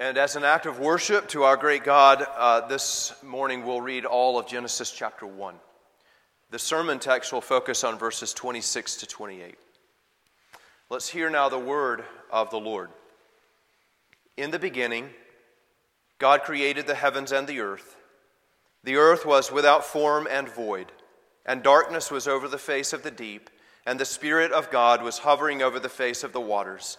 And as an act of worship to our great God, uh, this morning we'll read all of Genesis chapter 1. The sermon text will focus on verses 26 to 28. Let's hear now the word of the Lord. In the beginning, God created the heavens and the earth. The earth was without form and void, and darkness was over the face of the deep, and the Spirit of God was hovering over the face of the waters.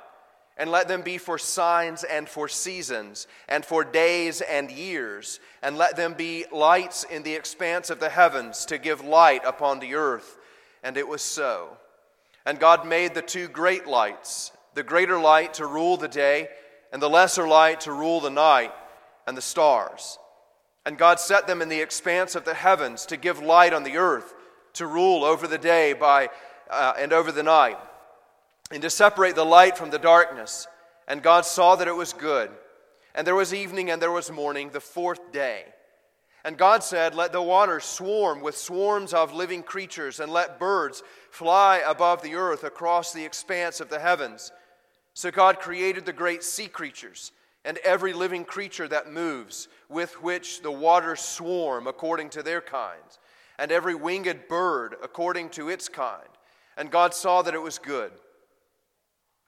And let them be for signs and for seasons, and for days and years. And let them be lights in the expanse of the heavens to give light upon the earth. And it was so. And God made the two great lights the greater light to rule the day, and the lesser light to rule the night, and the stars. And God set them in the expanse of the heavens to give light on the earth, to rule over the day by, uh, and over the night and to separate the light from the darkness. And God saw that it was good. And there was evening and there was morning, the fourth day. And God said, Let the waters swarm with swarms of living creatures, and let birds fly above the earth across the expanse of the heavens. So God created the great sea creatures and every living creature that moves, with which the waters swarm according to their kinds, and every winged bird according to its kind. And God saw that it was good.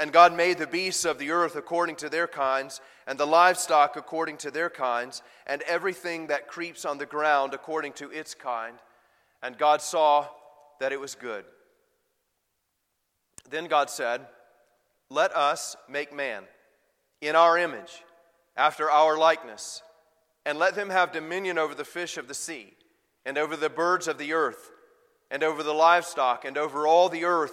And God made the beasts of the earth according to their kinds, and the livestock according to their kinds, and everything that creeps on the ground according to its kind. And God saw that it was good. Then God said, Let us make man in our image, after our likeness, and let them have dominion over the fish of the sea, and over the birds of the earth, and over the livestock, and over all the earth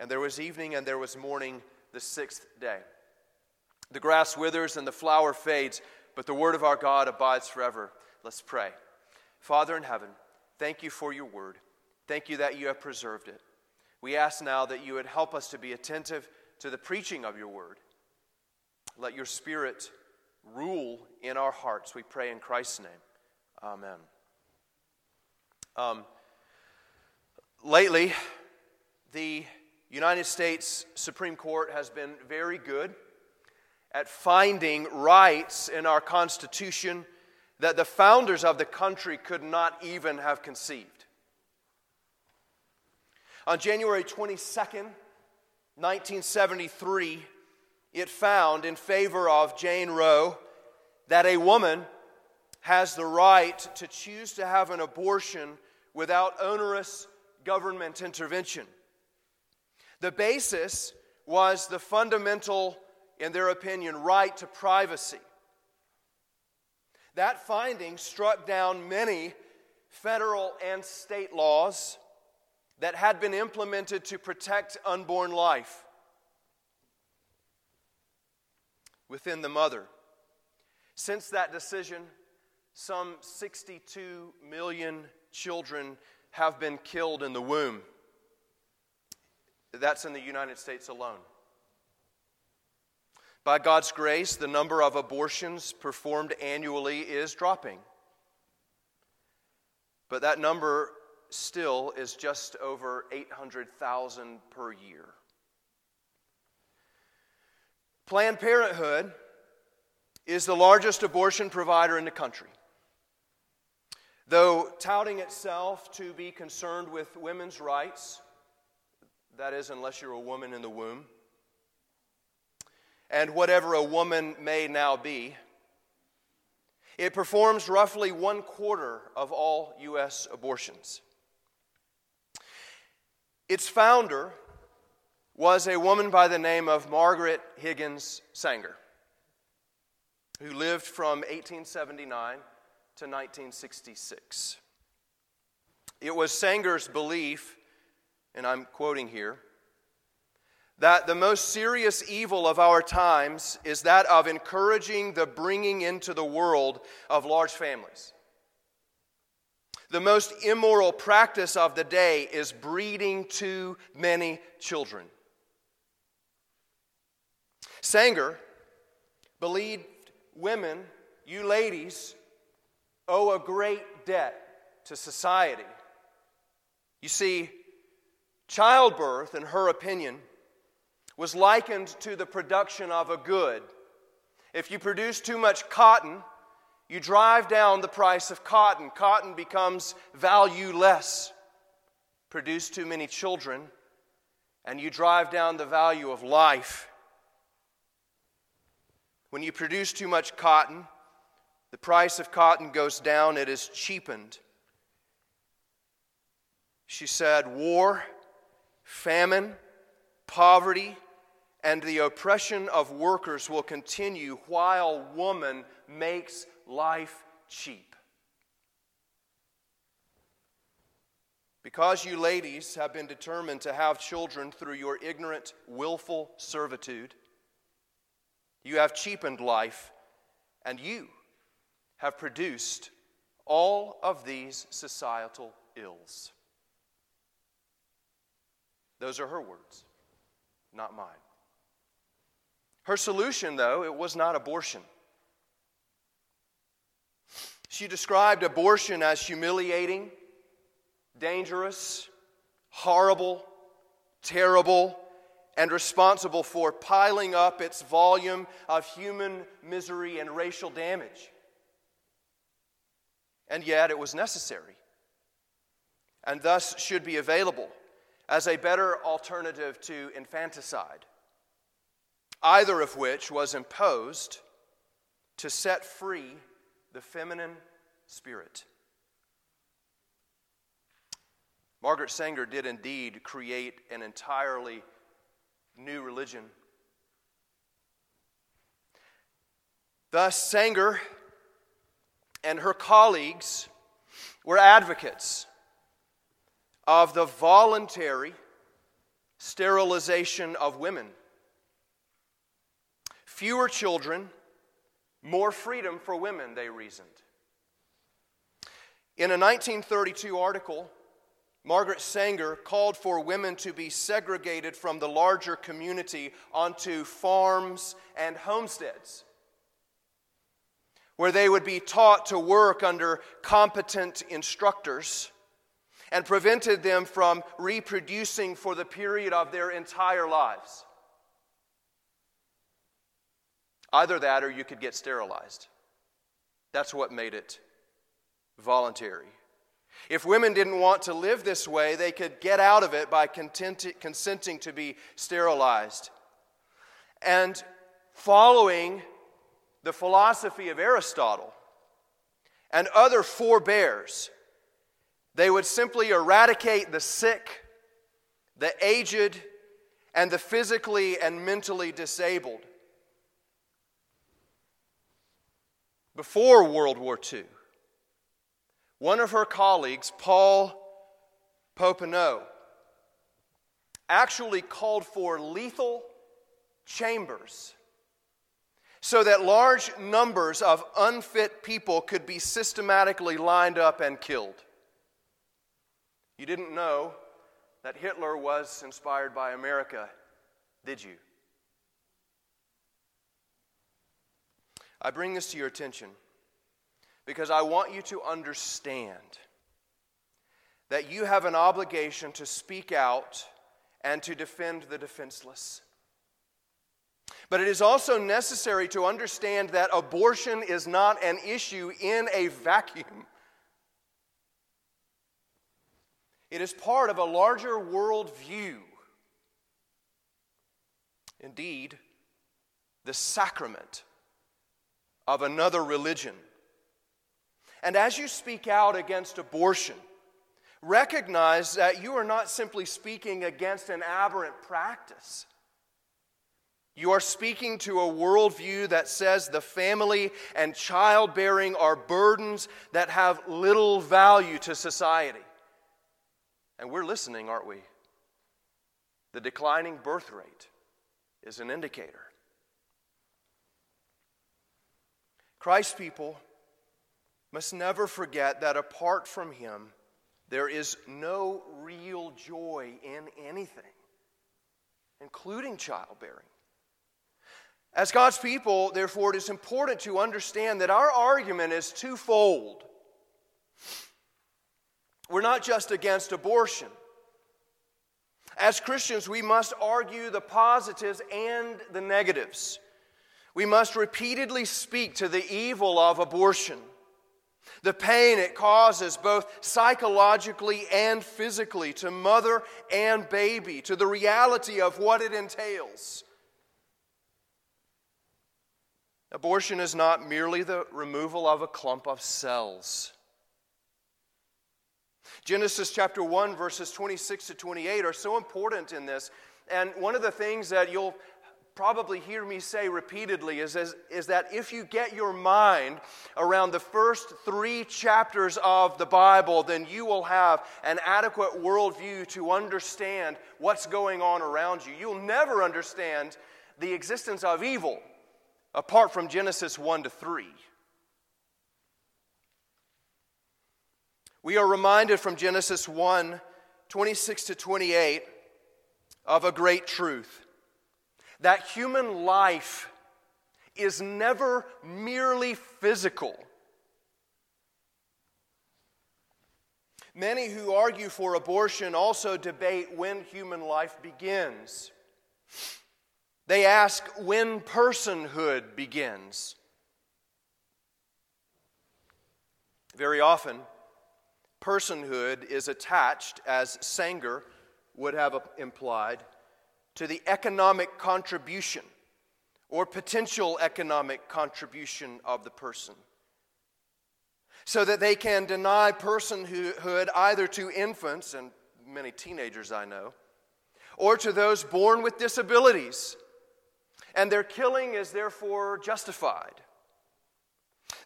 And there was evening and there was morning the sixth day. The grass withers and the flower fades, but the word of our God abides forever. Let's pray. Father in heaven, thank you for your word. Thank you that you have preserved it. We ask now that you would help us to be attentive to the preaching of your word. Let your spirit rule in our hearts, we pray in Christ's name. Amen. Um, lately, the United States Supreme Court has been very good at finding rights in our Constitution that the founders of the country could not even have conceived. On January 22nd, 1973, it found in favor of Jane Roe that a woman has the right to choose to have an abortion without onerous government intervention. The basis was the fundamental, in their opinion, right to privacy. That finding struck down many federal and state laws that had been implemented to protect unborn life within the mother. Since that decision, some 62 million children have been killed in the womb. That's in the United States alone. By God's grace, the number of abortions performed annually is dropping. But that number still is just over 800,000 per year. Planned Parenthood is the largest abortion provider in the country. Though touting itself to be concerned with women's rights, that is, unless you're a woman in the womb, and whatever a woman may now be, it performs roughly one quarter of all U.S. abortions. Its founder was a woman by the name of Margaret Higgins Sanger, who lived from 1879 to 1966. It was Sanger's belief, and I'm quoting here, that the most serious evil of our times is that of encouraging the bringing into the world of large families. The most immoral practice of the day is breeding too many children. Sanger believed women, you ladies, owe a great debt to society. You see, childbirth, in her opinion, was likened to the production of a good. If you produce too much cotton, you drive down the price of cotton. Cotton becomes valueless. Produce too many children, and you drive down the value of life. When you produce too much cotton, the price of cotton goes down, it is cheapened. She said, War, famine, poverty, and the oppression of workers will continue while woman makes life cheap. Because you ladies have been determined to have children through your ignorant, willful servitude, you have cheapened life, and you have produced all of these societal ills. Those are her words, not mine. Her solution, though, it was not abortion. She described abortion as humiliating, dangerous, horrible, terrible, and responsible for piling up its volume of human misery and racial damage. And yet it was necessary, and thus should be available as a better alternative to infanticide, either of which was imposed to set free the feminine spirit. Margaret Sanger did indeed create an entirely new religion. Thus, Sanger and her colleagues were advocates of the voluntary sterilization of women. Fewer children, more freedom for women, they reasoned. In a 1932 article, Margaret Sanger called for women to be segregated from the larger community onto farms and homesteads, where they would be taught to work under competent instructors and prevented them from reproducing for the period of their entire lives. Either that or you could get sterilized. That's what made it voluntary. If women didn't want to live this way, they could get out of it by consenting to be sterilized. And following the philosophy of Aristotle and other forebears, they would simply eradicate the sick, the aged, and the physically and mentally disabled. Before World War II, one of her colleagues, Paul Popenoe, actually called for lethal chambers so that large numbers of unfit people could be systematically lined up and killed. You didn't know that Hitler was inspired by America, did you? I bring this to your attention because I want you to understand that you have an obligation to speak out and to defend the defenseless. But it is also necessary to understand that abortion is not an issue in a vacuum. It is part of a larger worldview. Indeed, the sacrament of another religion and as you speak out against abortion, recognize that you are not simply speaking against an aberrant practice. You are speaking to a worldview that says the family and childbearing are burdens that have little value to society. And we're listening, aren't we? The declining birth rate is an indicator. Christ's people must never forget that apart from Him, there is no real joy in anything, including childbearing. As God's people, therefore, it is important to understand that our argument is twofold. We're not just against abortion. As Christians, we must argue the positives and the negatives. We must repeatedly speak to the evil of abortion the pain it causes, both psychologically and physically, to mother and baby, to the reality of what it entails. Abortion is not merely the removal of a clump of cells. Genesis chapter 1, verses 26 to 28 are so important in this. And one of the things that you'll probably hear me say repeatedly is, is, is, that if you get your mind around the first three chapters of the Bible, then you will have an adequate worldview to understand what's going on around you. You'll never understand the existence of evil apart from Genesis 1 to 3. We are reminded from Genesis 1 26 to 28 of a great truth that human life is never merely physical. Many who argue for abortion also debate when human life begins. They ask when personhood begins. Very often, personhood is attached, as Sanger would have implied, to the economic contribution or potential economic contribution of the person. So that they can deny personhood either to infants, and many teenagers I know, or to those born with disabilities. And their killing is therefore justified.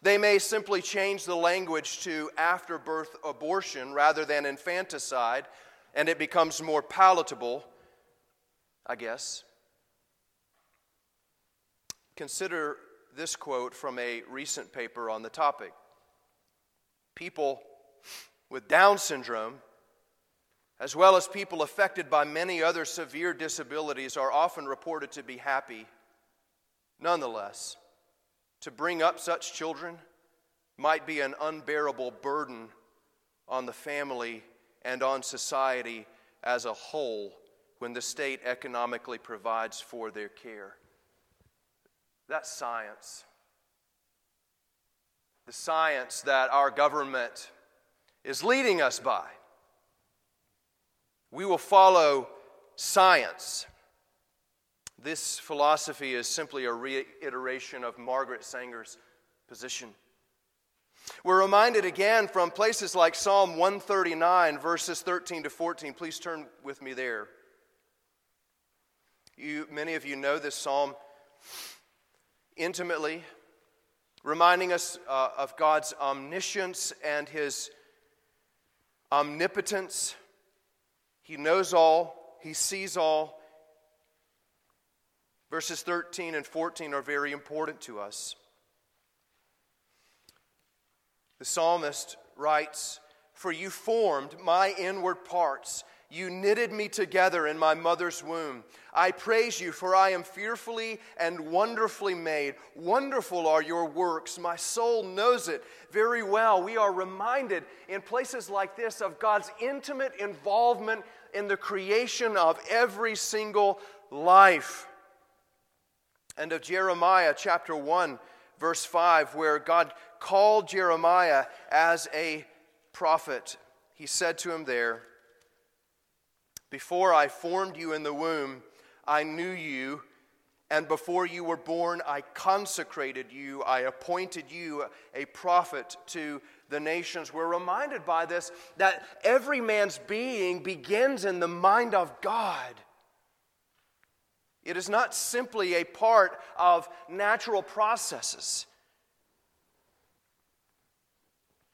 They may simply change the language to after birth abortion rather than infanticide, and it becomes more palatable I guess. Consider this quote from a recent paper on the topic. People with Down syndrome as well as people affected by many other severe disabilities, are often reported to be happy. Nonetheless, to bring up such children might be an unbearable burden on the family and on society as a whole when the state economically provides for their care. That's science. The science that our government is leading us by. We will follow science. This philosophy is simply a reiteration of Margaret Sanger's position. We're reminded again from places like Psalm 139, verses 13 to 14. Please turn with me there. You, many of you know this psalm intimately, reminding us uh, of God's omniscience and his omnipotence. He knows all, He sees all. Verses 13 and 14 are very important to us. The psalmist writes, For you formed my inward parts. You knitted me together in my mother's womb. I praise you, for I am fearfully and wonderfully made. Wonderful are your works. My soul knows it very well. We are reminded in places like this of God's intimate involvement in the creation of every single life. And of Jeremiah chapter 1, verse 5, where God called Jeremiah as a prophet. He said to him there, before I formed you in the womb, I knew you, and before you were born, I consecrated you. I appointed you a prophet to the nations. We're reminded by this that every man's being begins in the mind of God. It is not simply a part of natural processes.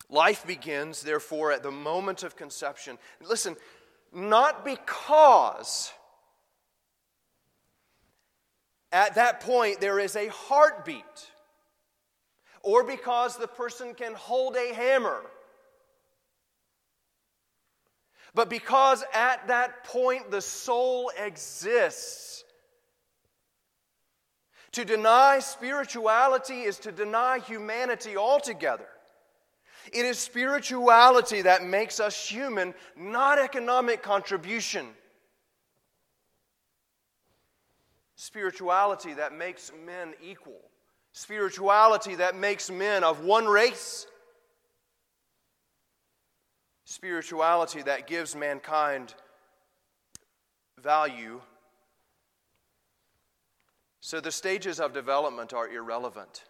Life begins, therefore, at the moment of conception. Listen, not because at that point there is a heartbeat or because the person can hold a hammer, but because at that point the soul exists. To deny spirituality is to deny humanity altogether. It is spirituality that makes us human, not economic contribution. Spirituality that makes men equal. Spirituality that makes men of one race. Spirituality that gives mankind value. So the stages of development are irrelevant.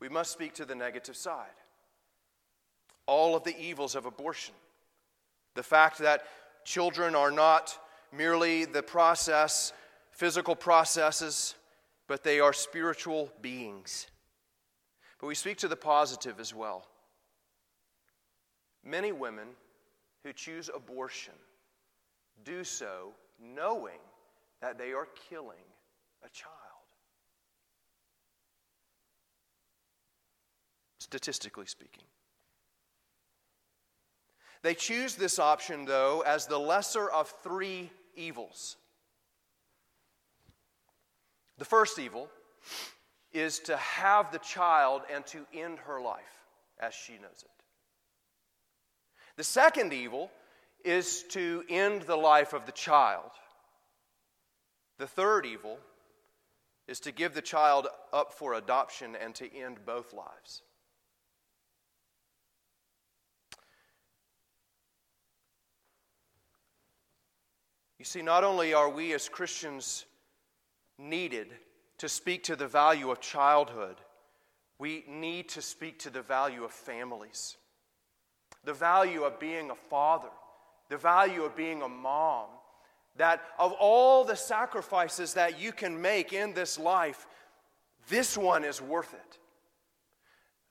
we must speak to the negative side. All of the evils of abortion. The fact that children are not merely the process, physical processes, but they are spiritual beings. But we speak to the positive as well. Many women who choose abortion do so knowing that they are killing a child. statistically speaking. They choose this option, though, as the lesser of three evils. The first evil is to have the child and to end her life as she knows it. The second evil is to end the life of the child. The third evil is to give the child up for adoption and to end both lives. You see, not only are we as Christians needed to speak to the value of childhood, we need to speak to the value of families, the value of being a father, the value of being a mom. That of all the sacrifices that you can make in this life, this one is worth it.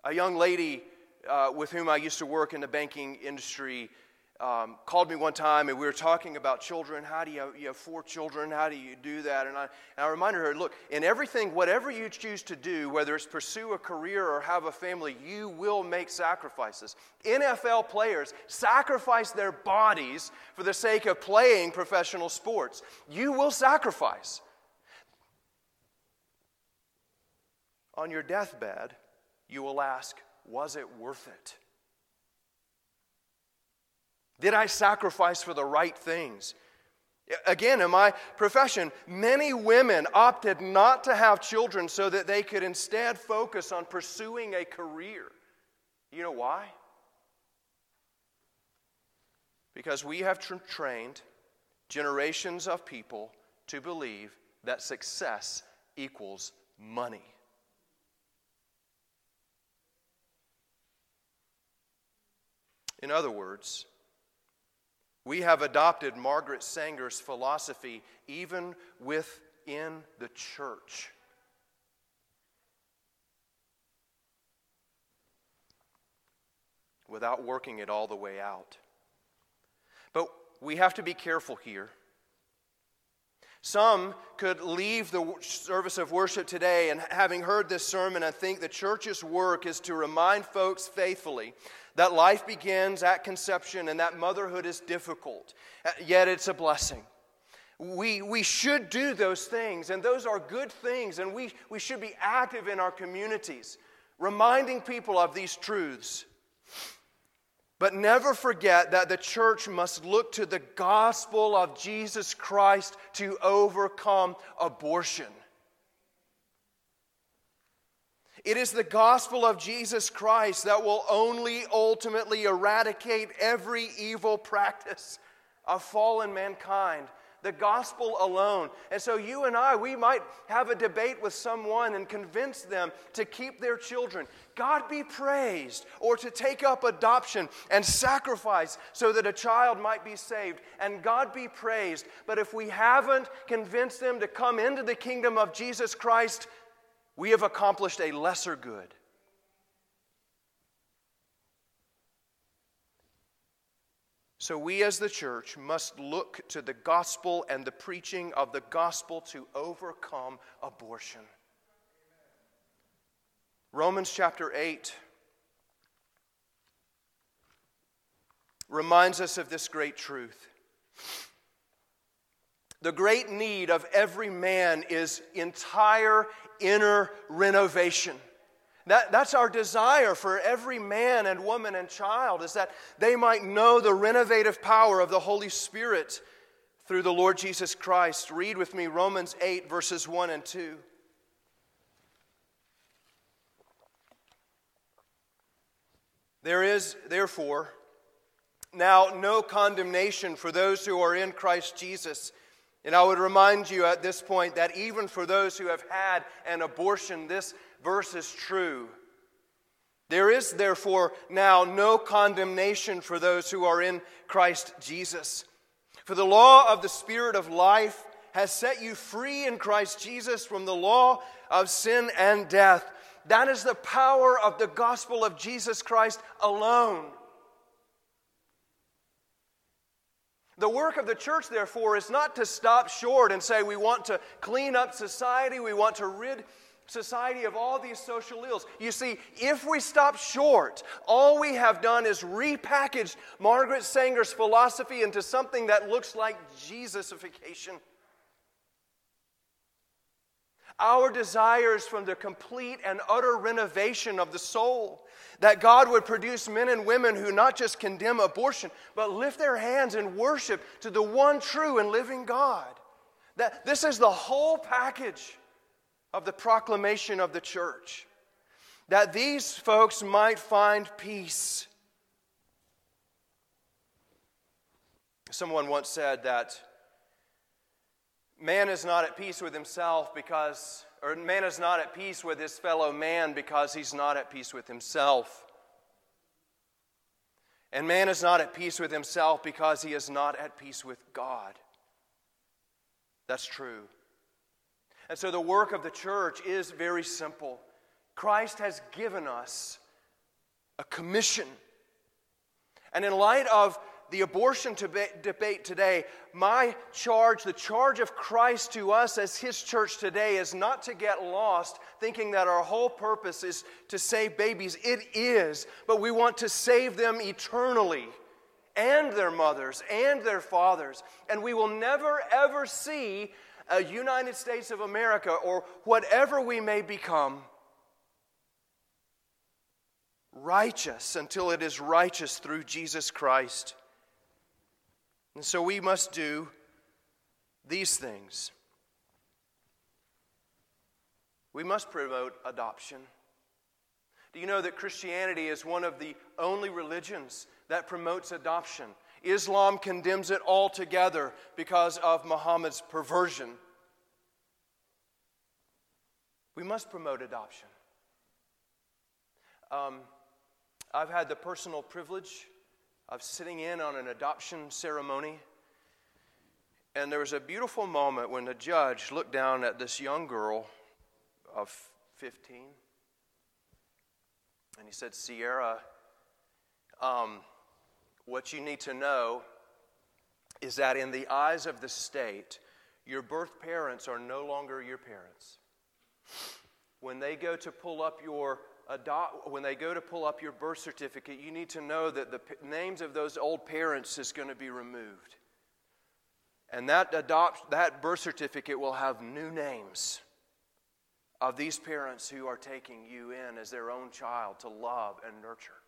A young lady uh, with whom I used to work in the banking industry um, called me one time and we were talking about children. How do you, you have four children? How do you do that? And I, and I reminded her, look, in everything, whatever you choose to do, whether it's pursue a career or have a family, you will make sacrifices. NFL players sacrifice their bodies for the sake of playing professional sports. You will sacrifice. On your deathbed, you will ask, was it worth it? Did I sacrifice for the right things? Again, in my profession, many women opted not to have children so that they could instead focus on pursuing a career. You know why? Because we have tra- trained generations of people to believe that success equals money. In other words, we have adopted Margaret Sanger's philosophy even within the church. Without working it all the way out. But we have to be careful here. Some could leave the service of worship today and having heard this sermon I think the church's work is to remind folks faithfully that life begins at conception and that motherhood is difficult, uh, yet it's a blessing. We, we should do those things, and those are good things, and we, we should be active in our communities, reminding people of these truths. But never forget that the church must look to the gospel of Jesus Christ to overcome abortion. It is the gospel of Jesus Christ that will only ultimately eradicate every evil practice of fallen mankind. The gospel alone. And so, you and I, we might have a debate with someone and convince them to keep their children. God be praised. Or to take up adoption and sacrifice so that a child might be saved. And God be praised. But if we haven't convinced them to come into the kingdom of Jesus Christ, we have accomplished a lesser good. So, we as the church must look to the gospel and the preaching of the gospel to overcome abortion. Romans chapter 8 reminds us of this great truth. The great need of every man is entire inner renovation. That, that's our desire for every man and woman and child, is that they might know the renovative power of the Holy Spirit through the Lord Jesus Christ. Read with me Romans 8, verses 1 and 2. There is, therefore, now no condemnation for those who are in Christ Jesus and I would remind you at this point that even for those who have had an abortion, this verse is true. There is therefore now no condemnation for those who are in Christ Jesus. For the law of the Spirit of life has set you free in Christ Jesus from the law of sin and death. That is the power of the gospel of Jesus Christ alone. The work of the church, therefore, is not to stop short and say we want to clean up society, we want to rid society of all these social ills. You see, if we stop short, all we have done is repackaged Margaret Sanger's philosophy into something that looks like Jesusification. Our desires from the complete and utter renovation of the soul that God would produce men and women who not just condemn abortion, but lift their hands in worship to the one true and living God. That this is the whole package of the proclamation of the church. That these folks might find peace. Someone once said that man is not at peace with himself because or man is not at peace with his fellow man because he's not at peace with himself. And man is not at peace with himself because he is not at peace with God. That's true. And so the work of the church is very simple. Christ has given us a commission. And in light of the abortion debate today, my charge, the charge of Christ to us as His church today, is not to get lost thinking that our whole purpose is to save babies. It is, but we want to save them eternally and their mothers and their fathers. And we will never, ever see a United States of America or whatever we may become righteous until it is righteous through Jesus Christ. And so we must do these things. We must promote adoption. Do you know that Christianity is one of the only religions that promotes adoption? Islam condemns it altogether because of Muhammad's perversion. We must promote adoption. Um, I've had the personal privilege of sitting in on an adoption ceremony. And there was a beautiful moment when the judge looked down at this young girl of 15 and he said, Sierra, um, what you need to know is that in the eyes of the state, your birth parents are no longer your parents. When they go to pull up your adopt, when they go to pull up your birth certificate, you need to know that the p- names of those old parents is going to be removed. And that, adopt, that birth certificate will have new names of these parents who are taking you in as their own child to love and nurture.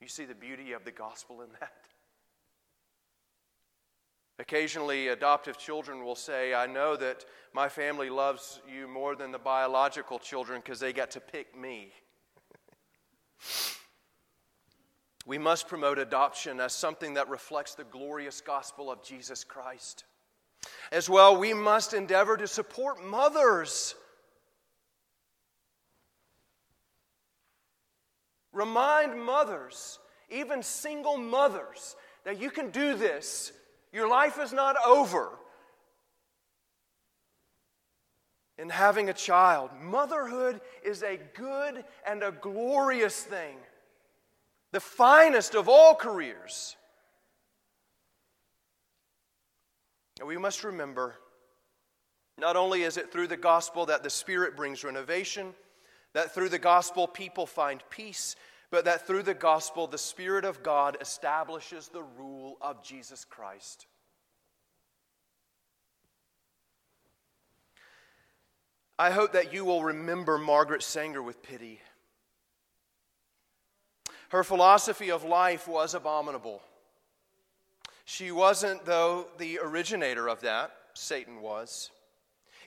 You see the beauty of the gospel in that? Occasionally, adoptive children will say, I know that my family loves you more than the biological children because they got to pick me. we must promote adoption as something that reflects the glorious gospel of Jesus Christ. As well, we must endeavor to support mothers. Remind mothers, even single mothers, that you can do this your life is not over in having a child. Motherhood is a good and a glorious thing, the finest of all careers. And we must remember not only is it through the gospel that the Spirit brings renovation, that through the gospel people find peace, but that through the gospel, the Spirit of God establishes the rule of Jesus Christ. I hope that you will remember Margaret Sanger with pity. Her philosophy of life was abominable. She wasn't, though, the originator of that, Satan was.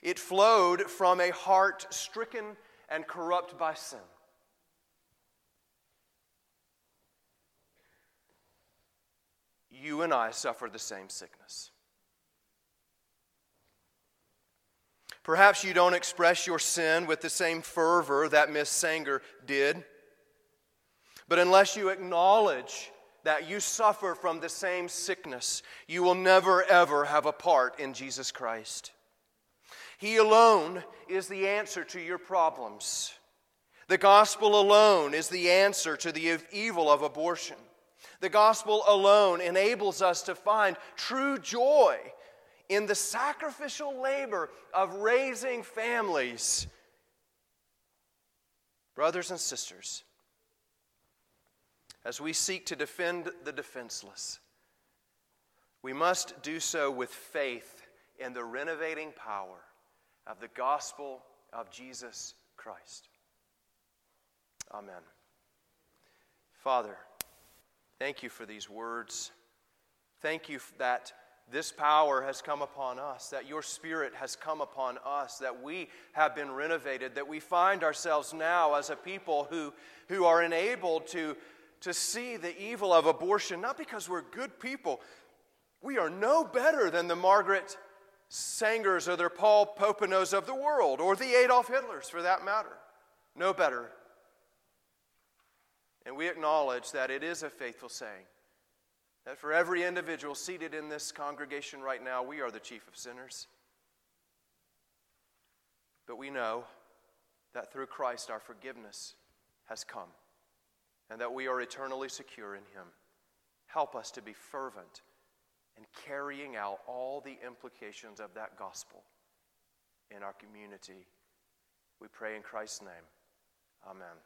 It flowed from a heart stricken and corrupt by sin. you and I suffer the same sickness. Perhaps you don't express your sin with the same fervor that Miss Sanger did. But unless you acknowledge that you suffer from the same sickness, you will never, ever have a part in Jesus Christ. He alone is the answer to your problems. The gospel alone is the answer to the evil of abortion. The gospel alone enables us to find true joy in the sacrificial labor of raising families. Brothers and sisters, as we seek to defend the defenseless, we must do so with faith in the renovating power of the gospel of Jesus Christ. Amen. Father, Thank you for these words. Thank you that this power has come upon us, that your spirit has come upon us, that we have been renovated, that we find ourselves now as a people who, who are enabled to, to see the evil of abortion, not because we're good people. We are no better than the Margaret Sangers or the Paul Popenoes of the world, or the Adolf Hitlers for that matter. No better. And we acknowledge that it is a faithful saying that for every individual seated in this congregation right now, we are the chief of sinners. But we know that through Christ our forgiveness has come and that we are eternally secure in Him. Help us to be fervent in carrying out all the implications of that gospel in our community. We pray in Christ's name. Amen.